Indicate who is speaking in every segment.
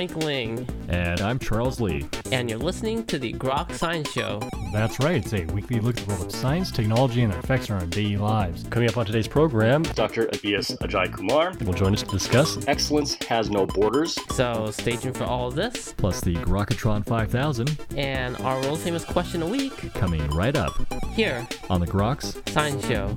Speaker 1: Frank Ling.
Speaker 2: And I'm Charles Lee.
Speaker 1: And you're listening to the Grok Science Show.
Speaker 2: That's right, it's a weekly look at the world of science, technology, and their effects on our daily lives. Coming up on today's program,
Speaker 3: Dr. B.S. Ajaikumar
Speaker 2: will join us to discuss
Speaker 3: Excellence Has No Borders.
Speaker 1: So stay tuned for all of this.
Speaker 2: Plus the Grokatron 5000.
Speaker 1: And our world famous question a week.
Speaker 2: Coming right up.
Speaker 1: Here.
Speaker 2: On the Groks
Speaker 1: Science Show.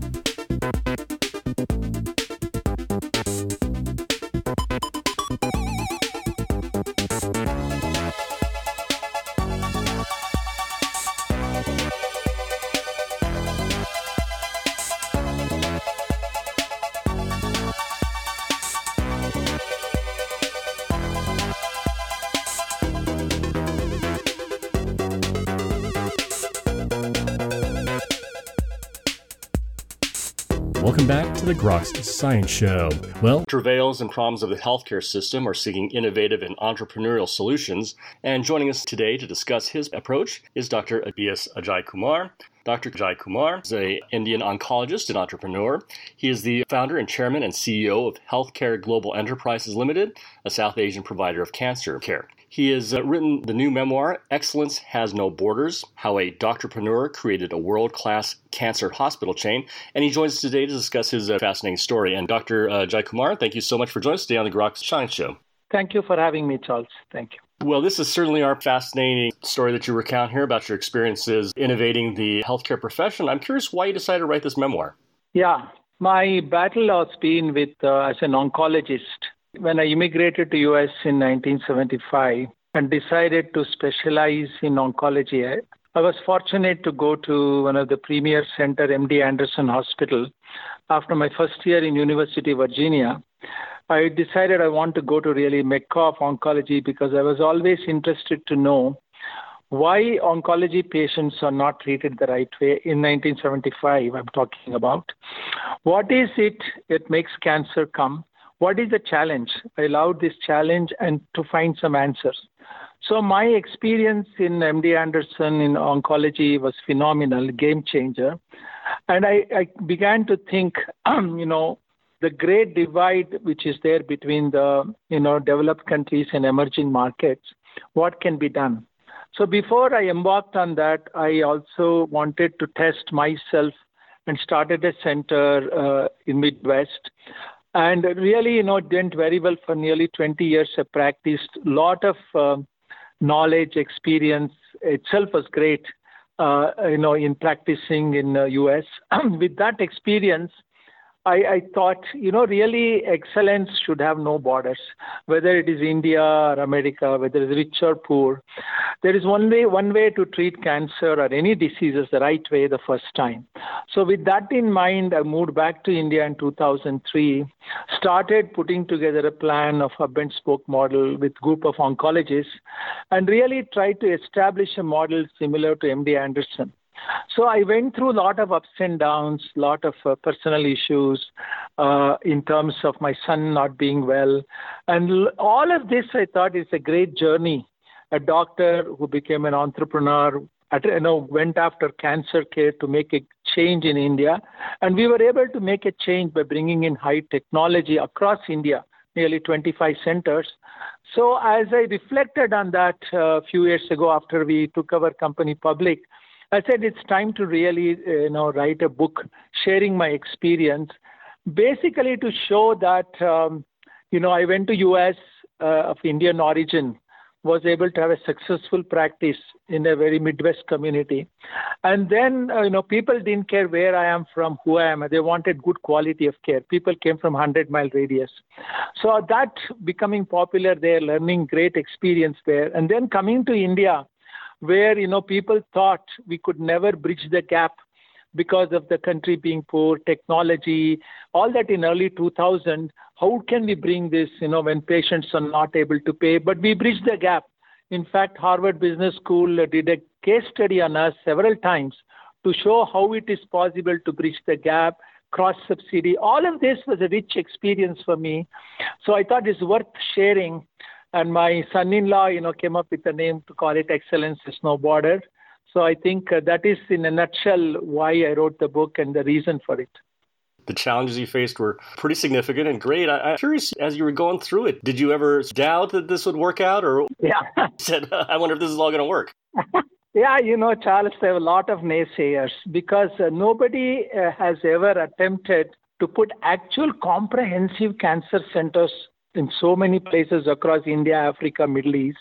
Speaker 2: To the Groks Science Show. Well,
Speaker 3: travails and problems of the healthcare system are seeking innovative and entrepreneurial solutions. And joining us today to discuss his approach is Dr. B.S. Ajaikumar. Dr. Ajaikumar is an Indian oncologist and entrepreneur. He is the founder and chairman and CEO of Healthcare Global Enterprises Limited, a South Asian provider of cancer care. He has uh, written the new memoir, Excellence Has No Borders How a Doctorpreneur Created a World Class Cancer Hospital Chain. And he joins us today to discuss his uh, fascinating story. And Dr. Uh, Jai Kumar, thank you so much for joining us today on the Grok Science Show.
Speaker 4: Thank you for having me, Charles. Thank you.
Speaker 3: Well, this is certainly our fascinating story that you recount here about your experiences innovating the healthcare profession. I'm curious why you decided to write this memoir.
Speaker 4: Yeah, my battle has been with uh, as an oncologist when I immigrated to US in 1975 and decided to specialize in oncology, I was fortunate to go to one of the premier center, MD Anderson Hospital. After my first year in University of Virginia, I decided I want to go to really mecca of oncology because I was always interested to know why oncology patients are not treated the right way in 1975 i'm talking about what is it that makes cancer come what is the challenge? I allowed this challenge and to find some answers. So my experience in MD Anderson in oncology was phenomenal, game changer. And I, I began to think, you know, the great divide which is there between the, you know, developed countries and emerging markets, what can be done? So before I embarked on that, I also wanted to test myself and started a center uh, in Midwest and really, you know, went very well for nearly 20 years. I practiced a lot of uh, knowledge, experience. Itself was great, uh, you know, in practicing in uh, US. With that experience, I, I thought, you know, really excellence should have no borders, whether it is India or America, whether it's rich or poor. There is one way, one way to treat cancer or any diseases the right way the first time. So with that in mind, I moved back to India in 2003, started putting together a plan of a and spoke model with group of oncologists, and really tried to establish a model similar to MD Anderson so I went through a lot of ups and downs, lot of uh, personal issues uh, in terms of my son not being well. And l- all of this, I thought, is a great journey. A doctor who became an entrepreneur, at, you know, went after cancer care to make a change in India. And we were able to make a change by bringing in high technology across India, nearly 25 centers. So as I reflected on that a uh, few years ago after we took our company public, I said it's time to really, uh, you know, write a book sharing my experience, basically to show that, um, you know, I went to U.S. Uh, of Indian origin, was able to have a successful practice in a very Midwest community, and then uh, you know people didn't care where I am from, who I am. They wanted good quality of care. People came from hundred mile radius, so that becoming popular there, learning great experience there, and then coming to India where you know people thought we could never bridge the gap because of the country being poor, technology, all that in early 2000. How can we bring this, you know, when patients are not able to pay? But we bridged the gap. In fact, Harvard Business School did a case study on us several times to show how it is possible to bridge the gap, cross subsidy. All of this was a rich experience for me. So I thought it's worth sharing and my son-in-law, you know, came up with a name to call it Excellence Snowboarder. So I think uh, that is, in a nutshell, why I wrote the book and the reason for it.
Speaker 3: the challenges you faced were pretty significant and great. I, am curious, as you were going through it, did you ever doubt that this would work out, or
Speaker 4: yeah,
Speaker 3: said, "I wonder if this is all going to work"?
Speaker 4: yeah, you know, Charles, there are a lot of naysayers because uh, nobody uh, has ever attempted to put actual comprehensive cancer centers in so many places across India, Africa, Middle East.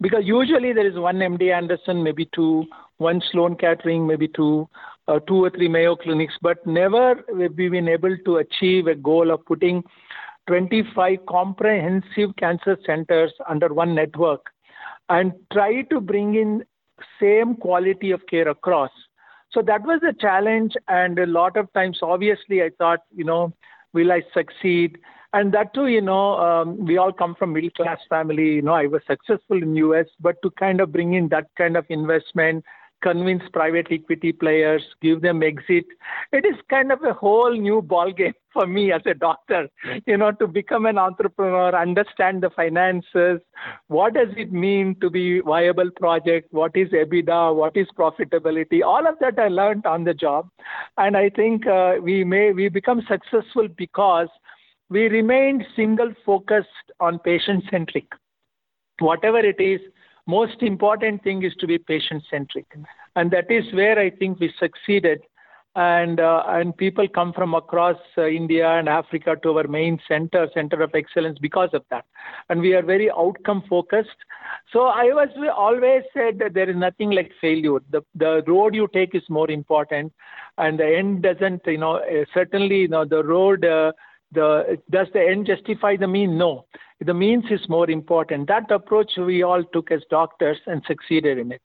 Speaker 4: Because usually there is one MD Anderson, maybe two, one Sloan Kettering, maybe two, uh, two or three Mayo clinics, but never have we been able to achieve a goal of putting 25 comprehensive cancer centers under one network and try to bring in same quality of care across. So that was a challenge, and a lot of times, obviously, I thought, you know, will I succeed? And that too, you know, um, we all come from middle class family. You know, I was successful in US, but to kind of bring in that kind of investment convince private equity players, give them exit. It is kind of a whole new ball game for me as a doctor, you know, to become an entrepreneur, understand the finances, what does it mean to be viable project, what is EBITDA, what is profitability, all of that I learned on the job. And I think uh, we may, we become successful because we remained single focused on patient centric. Whatever it is, most important thing is to be patient centric. And that is where i think we succeeded. And uh, and people come from across uh, india and africa to our main center center of excellence because of that. And we are very outcome focused. So i was always said that there is nothing like failure. The the road you take is more important. And the end doesn't you know uh, certainly you know the road uh, the does the end justify the mean no the means is more important that approach we all took as doctors and succeeded in it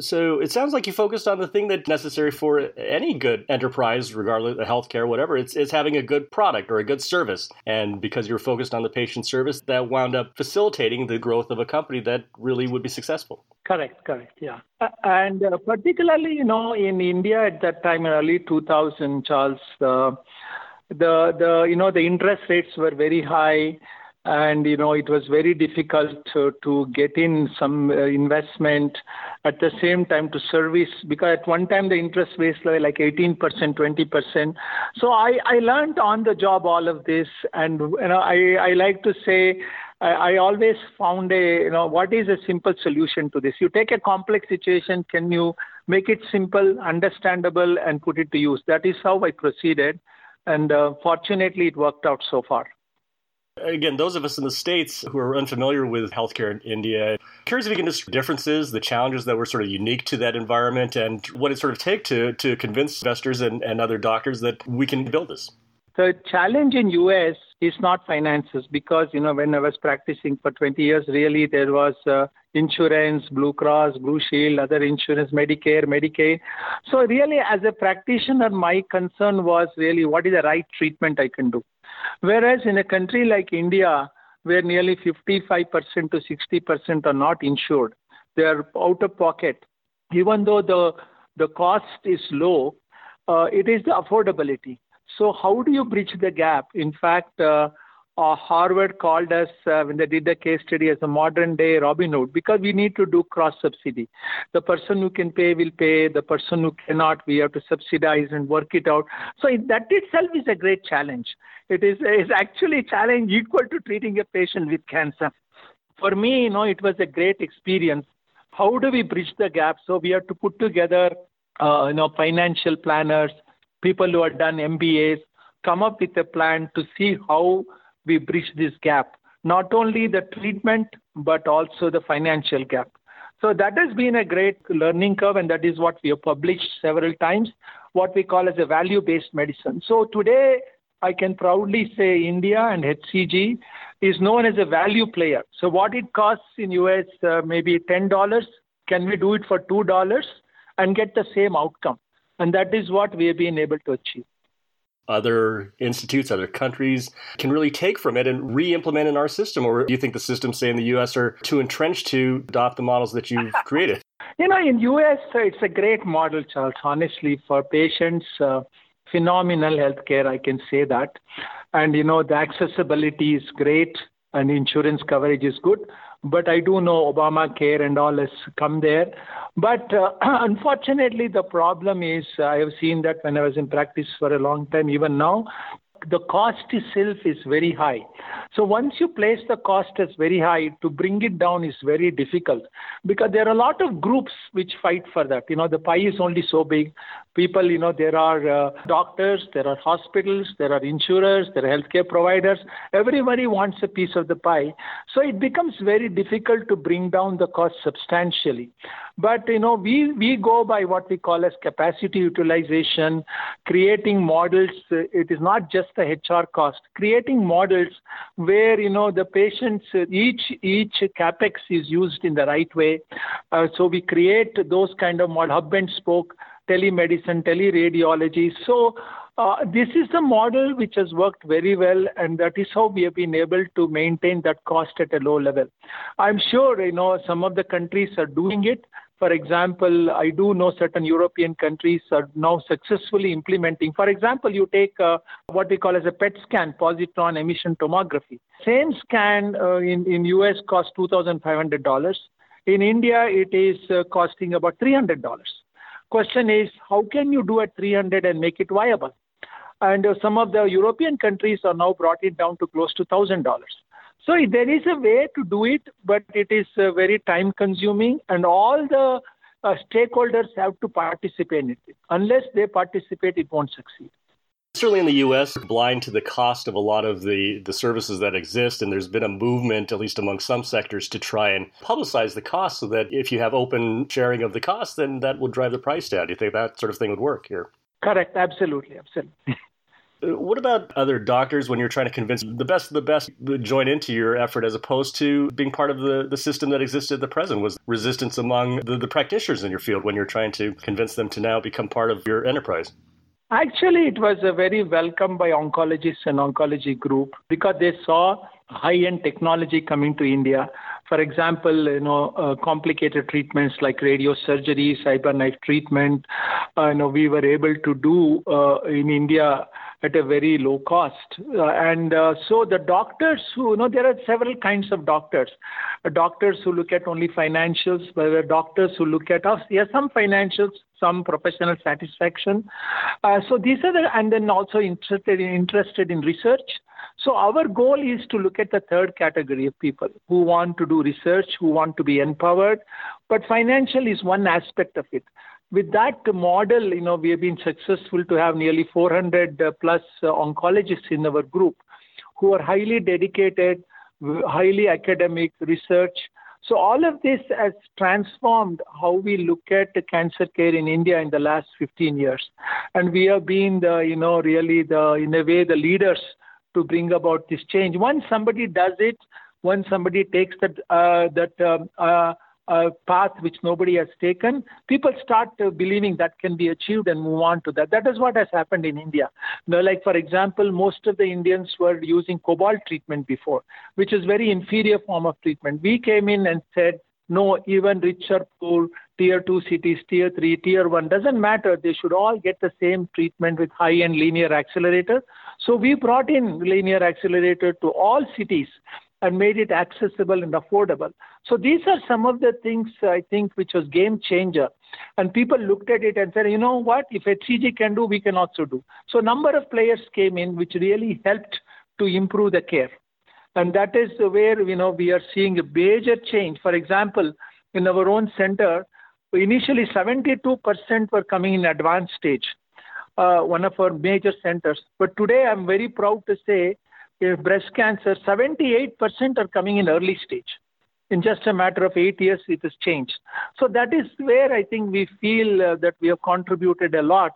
Speaker 3: so it sounds like you focused on the thing that's necessary for any good enterprise, regardless of healthcare, whatever. It's, it's having a good product or a good service. And because you're focused on the patient service, that wound up facilitating the growth of a company that really would be successful.
Speaker 4: Correct, correct, yeah. Uh, and uh, particularly, you know, in India at that time, in early 2000, Charles, uh, the the you know the interest rates were very high and you know it was very difficult to, to get in some uh, investment. At the same time to service because at one time the interest rates were like 18% 20% so i i learned on the job all of this and you know i i like to say I, always found a you know what is a simple solution to this? You take a complex situation can you make it simple understandable and put it to use? That is how i proceeded and uh, fortunately, it worked out so far.
Speaker 3: Again, those of us in the States who are unfamiliar with healthcare in India, curious if you can just differences, the challenges that were sort of unique to that environment, and what it sort of take to, to convince investors and, and other doctors that we can build this.
Speaker 4: The challenge in US is not finances because, you know, when I was practicing for 20 years, really there was uh, insurance, Blue Cross, Blue Shield, other insurance, Medicare, Medicaid. So really as a practitioner, my concern was really what is the right treatment I can do. Whereas in a country like India, where nearly 55% to 60% are not insured, they are out of pocket. Even though the, the cost is low, uh, it is the affordability. So how do you bridge the gap? In fact, uh, uh, Harvard called us uh, when they did the case study as a modern day Robin Hood because we need to do cross subsidy. The person who can pay will pay, the person who cannot, we have to subsidize and work it out. So that itself is a great challenge. It is, actually a challenge equal to treating a patient with cancer. For me, you know, it was a great experience. How do we bridge the gap? So we have to put together, uh, you know, financial planners, people who have done MBAs, come up with a plan to see how we bridge this gap, not only the treatment, but also the financial gap. So that has been a great learning curve, and that is what we have published several times, what we call as a value based medicine. So today, I can proudly say India and HCG is known as a value player. So what it costs in US uh, maybe $10, can we do it for $2 and get the same outcome? And that is what we have been able to achieve
Speaker 3: other institutes, other countries can really take from it and re-implement in our system? Or do you think the systems, say in the U.S., are too entrenched to adopt the models that you've created?
Speaker 4: You know, in U.S., uh, it's a great model, Charles. Honestly, for patients, uh, phenomenal healthcare. I can say that, and you know, the accessibility is great, and insurance coverage is good. But I do know Obamacare and all has come there. But uh, unfortunately, the problem is I have seen that when I was in practice for a long time, even now, the cost itself is very high. So once you place the cost as very high, to bring it down is very difficult because there are a lot of groups which fight for that. You know, the pie is only so big. People, you know, there are uh, doctors, there are hospitals, there are insurers, there are healthcare providers. Everybody wants a piece of the pie. So it becomes very difficult to bring down the cost substantially. But you know, we we go by what we call as capacity utilization, creating models. It is not just the HR cost. Creating models where you know the patients each each capex is used in the right way. Uh, so we create those kind of model, hub and spoke telemedicine, teleradiology. So uh, this is the model which has worked very well, and that is how we have been able to maintain that cost at a low level. I'm sure you know some of the countries are doing it. For example, I do know certain European countries are now successfully implementing. For example, you take uh, what we call as a PET scan, positron emission tomography. Same scan uh, in in US costs two thousand five hundred dollars. In India, it is uh, costing about three hundred dollars. Question is, how can you do at 300 and make it viable? And uh, some of the European countries are now brought it down to close to $1,000. So there is a way to do it, but it is uh, very time consuming, and all the uh, stakeholders have to participate in it. Unless they participate, it won't succeed.
Speaker 3: Certainly in the U.S., blind to the cost of a lot of the, the services that exist, and there's been a movement, at least among some sectors, to try and publicize the cost so that if you have open sharing of the cost, then that would drive the price down. Do you think that sort of thing would work here?
Speaker 4: Correct, absolutely, absolutely.
Speaker 3: What about other doctors when you're trying to convince the best of the best to join into your effort as opposed to being part of the, the system that existed at the present? Was resistance among the, the practitioners in your field when you're trying to convince them to now become part of your enterprise?
Speaker 4: Actually, it was a very welcome by oncologists and oncology group because they saw high-end technology coming to India. For example, you know, uh, complicated treatments like radiosurgery, cyberknife treatment. Uh, you know, we were able to do uh, in India at a very low cost. And so the doctors who, you know, there are several kinds of doctors. Doctors who look at only financials, but there are doctors who look at us. Yes, some financials, some professional satisfaction. So these are the, and then also interested in, interested in research. So our goal is to look at the third category of people who want to do research, who want to be empowered, but financial is one aspect of it. With that model, you know, we have been successful to have nearly 400 uh, plus uh, oncologists in our group who are highly dedicated, highly academic research. So all of this has transformed how we look at cancer care in India in the last 15 years, and we have been the, you know, really the, in a way, the leaders to bring about this change. Once somebody does it, once somebody takes that uh, that um, uh, a path which nobody has taken, people start uh, believing that can be achieved and move on to that. That is what has happened in India. Now, like for example, most of the Indians were using cobalt treatment before, which is very inferior form of treatment. We came in and said, no, even richer poor, tier two cities, tier three, tier one, doesn't matter. They should all get the same treatment with high-end linear accelerator. So we brought in linear accelerator to all cities and made it accessible and affordable. So these are some of the things I think which was game changer. And people looked at it and said, you know what, if HCG can do, we can also do. So number of players came in which really helped to improve the care. And that is where we are seeing a major change. For example, in our own center, initially 72% were coming in advanced stage, uh, one of our major centers. But today I'm very proud to say in breast cancer, 78% are coming in early stage. In just a matter of eight years, it has changed. So that is where I think we feel uh, that we have contributed a lot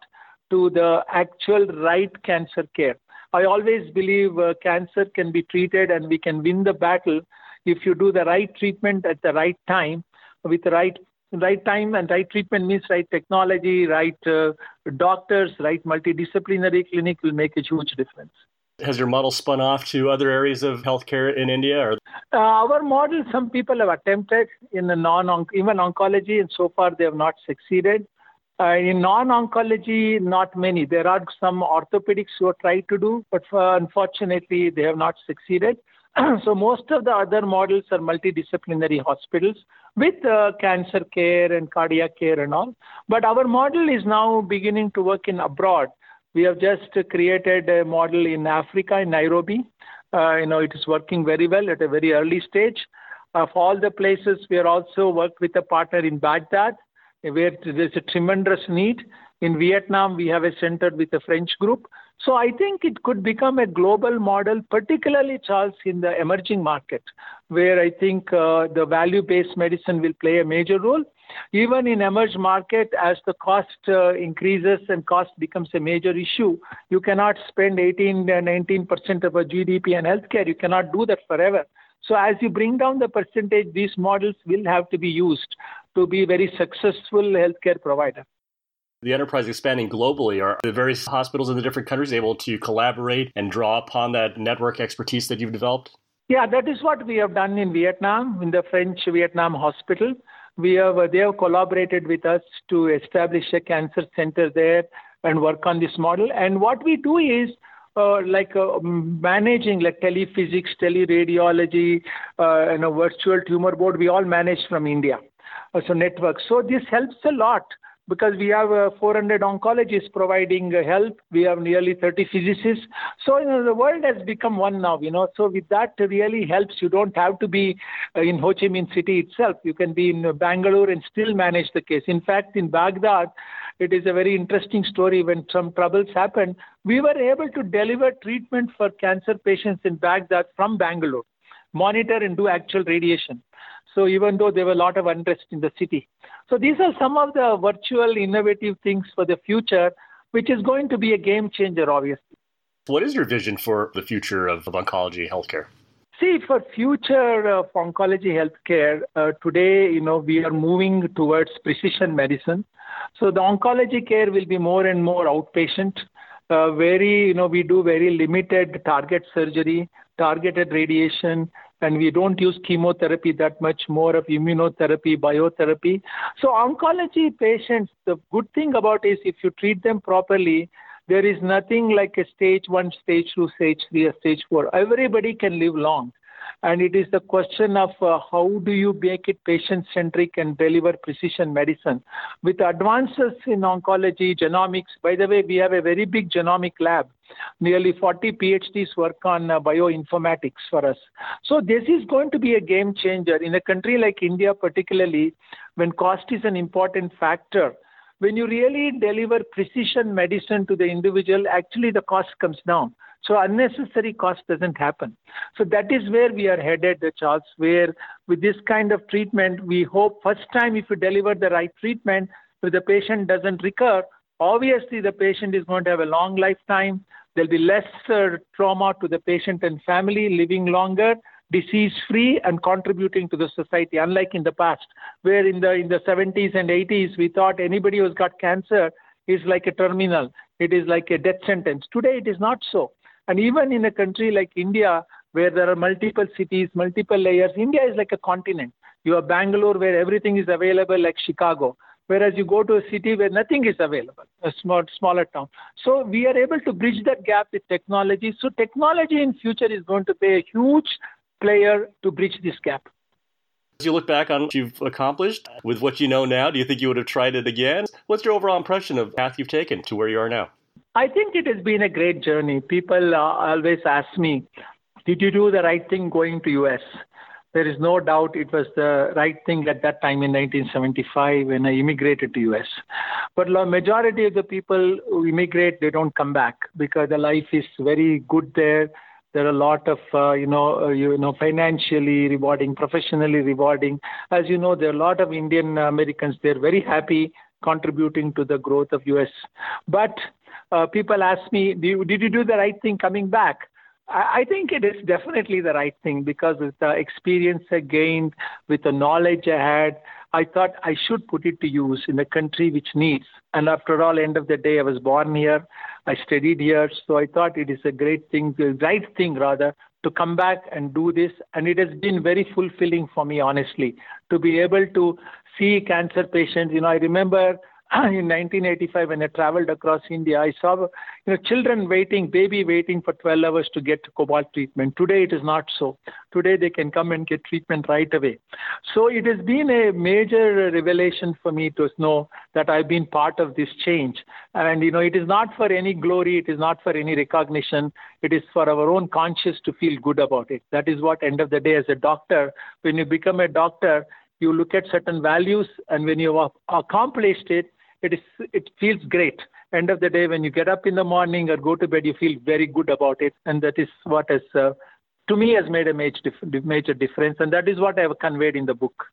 Speaker 4: to the actual right cancer care. I always believe uh, cancer can be treated and we can win the battle if you do the right treatment at the right time with the right right time and right treatment means right technology, right uh, doctors, right multidisciplinary clinic will make a huge difference.
Speaker 3: Has your model spun off to other areas of healthcare in India? Or?
Speaker 4: Uh, our model, some people have attempted in the non even oncology, and so far they have not succeeded. Uh, in non-oncology, not many. There are some orthopedics who have tried to do, but for, unfortunately, they have not succeeded. so most of the other models are multidisciplinary hospitals with uh, cancer care and cardiac care and all. But our model is now beginning to work in abroad. We have just created a model in Africa, in Nairobi. Uh, you know, it is working very well at a very early stage. Of all the places, we are also worked with a partner in Baghdad, where there's a tremendous need. In Vietnam, we have a center with a French group. So I think it could become a global model, particularly, Charles, in the emerging market, where I think uh, the value-based medicine will play a major role. Even in emerging market, as the cost uh, increases and cost becomes a major issue, you cannot spend 18, 19% of a GDP on healthcare. You cannot do that forever. So as you bring down the percentage, these models will have to be used to be very successful healthcare provider.
Speaker 3: The enterprise expanding globally. Are the various hospitals in the different countries able to collaborate and draw upon that network expertise that you've developed?
Speaker 4: Yeah, that is what we have done in Vietnam, in the French Vietnam hospital. We have, they have collaborated with us to establish a cancer center there and work on this model. And what we do is uh, like uh, managing like telephysics, teleradiology, uh, and a virtual tumor board, we all manage from India. Uh, so network. So this helps a lot because we have uh, 400 oncologists providing uh, help. We have nearly 30 physicists. So you know, the world has become one now, you know. So with that really helps. You don't have to be uh, in Ho Chi Minh City itself. You can be in Bangalore and still manage the case. In fact, in Baghdad, it is a very interesting story. When some troubles happened, we were able to deliver treatment for cancer patients in Baghdad from Bangalore, monitor and do actual radiation. So even though there were a lot of unrest in the city. So these are some of the virtual innovative things for the future, which is going to be a game changer, obviously.
Speaker 3: What is your vision for the future of, oncology healthcare?
Speaker 4: See, for future of oncology healthcare, uh, today, you know, we are moving towards precision medicine. So the oncology care will be more and more outpatient. Uh, very, you know, we do very limited target surgery, targeted radiation, and we don't use chemotherapy that much, more of immunotherapy, biotherapy. So oncology patients, the good thing about is if you treat them properly, there is nothing like a stage one, stage two, stage three, or stage four. Everybody can live long. And it is the question of uh, how do you make it patient centric and deliver precision medicine. With advances in oncology, genomics, by the way, we have a very big genomic lab. Nearly 40 PhDs work on uh, bioinformatics for us. So, this is going to be a game changer. In a country like India, particularly, when cost is an important factor, when you really deliver precision medicine to the individual, actually the cost comes down. So unnecessary cost doesn't happen. So that is where we are headed, Charles, where with this kind of treatment, we hope first time if you deliver the right treatment, if the patient doesn't recur, obviously the patient is going to have a long lifetime. There'll be less uh, trauma to the patient and family, living longer, disease free and contributing to the society unlike in the past where in the in the 70s and 80s we thought anybody who's got cancer is like a terminal it is like a death sentence today it is not so and even in a country like India, where there are multiple cities, multiple layers, India is like a continent. You have Bangalore, where everything is available, like Chicago. Whereas you go to a city where nothing is available, a small, smaller town. So we are able to bridge that gap with technology. So technology in future is going to be a huge player to bridge this gap.
Speaker 3: As you look back on what you've accomplished with what you know now, do you think you would have tried it again? What's your overall impression of the path you've taken to where you are now?
Speaker 4: I think it has been a great journey. People uh, always ask me, did you do the right thing going to US? There is no doubt it was the right thing at that time in 1975 when I immigrated to US. But the majority of the people who immigrate, they don't come back because the life is very good there. There are a lot of, uh, you know, uh, you know, financially rewarding, professionally rewarding. As you know, there are a lot of Indian Americans. They're very happy contributing to the growth of US. But uh, people ask me, did you, did you do the right thing coming back? I, I think it is definitely the right thing because with the experience I gained, with the knowledge I had, I thought I should put it to use in a country which needs. And after all, end of the day, I was born here, I studied here, so I thought it is a great thing, the right thing rather, to come back and do this. And it has been very fulfilling for me, honestly, to be able to see cancer patients. You know, I remember Ah, in 1985 when I traveled across India, I saw you know children waiting, baby waiting for 12 hours to get cobalt treatment. Today it is not so. Today they can come and get treatment right away. So it has been a major revelation for me to know that I've been part of this change. And you know it is not for any glory, it is not for any recognition. It is for our own conscience to feel good about it. That is what end of the day as a doctor, when you become a doctor, you look at certain values and when you have accomplished it it is it feels great end of the day when you get up in the morning or go to bed you feel very good about it and that is what has uh, to me has made a major, major difference and that is what i have conveyed in the book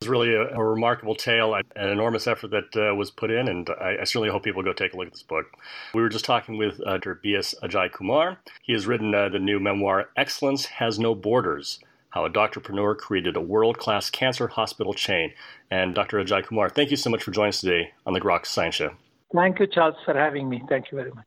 Speaker 3: it's really a, a, remarkable tale, an enormous effort that uh, was put in, and I, I, certainly hope people go take a look at this book. We were just talking with uh, Dr. B.S. Ajaikumar. He has written uh, the new memoir, Excellence Has No Borders how a doctorpreneur created a world class cancer hospital chain. And Dr. Ajaikumar, thank you so much for joining us today on the Grok Science Show.
Speaker 4: Thank you, Charles, for having me. Thank you very much.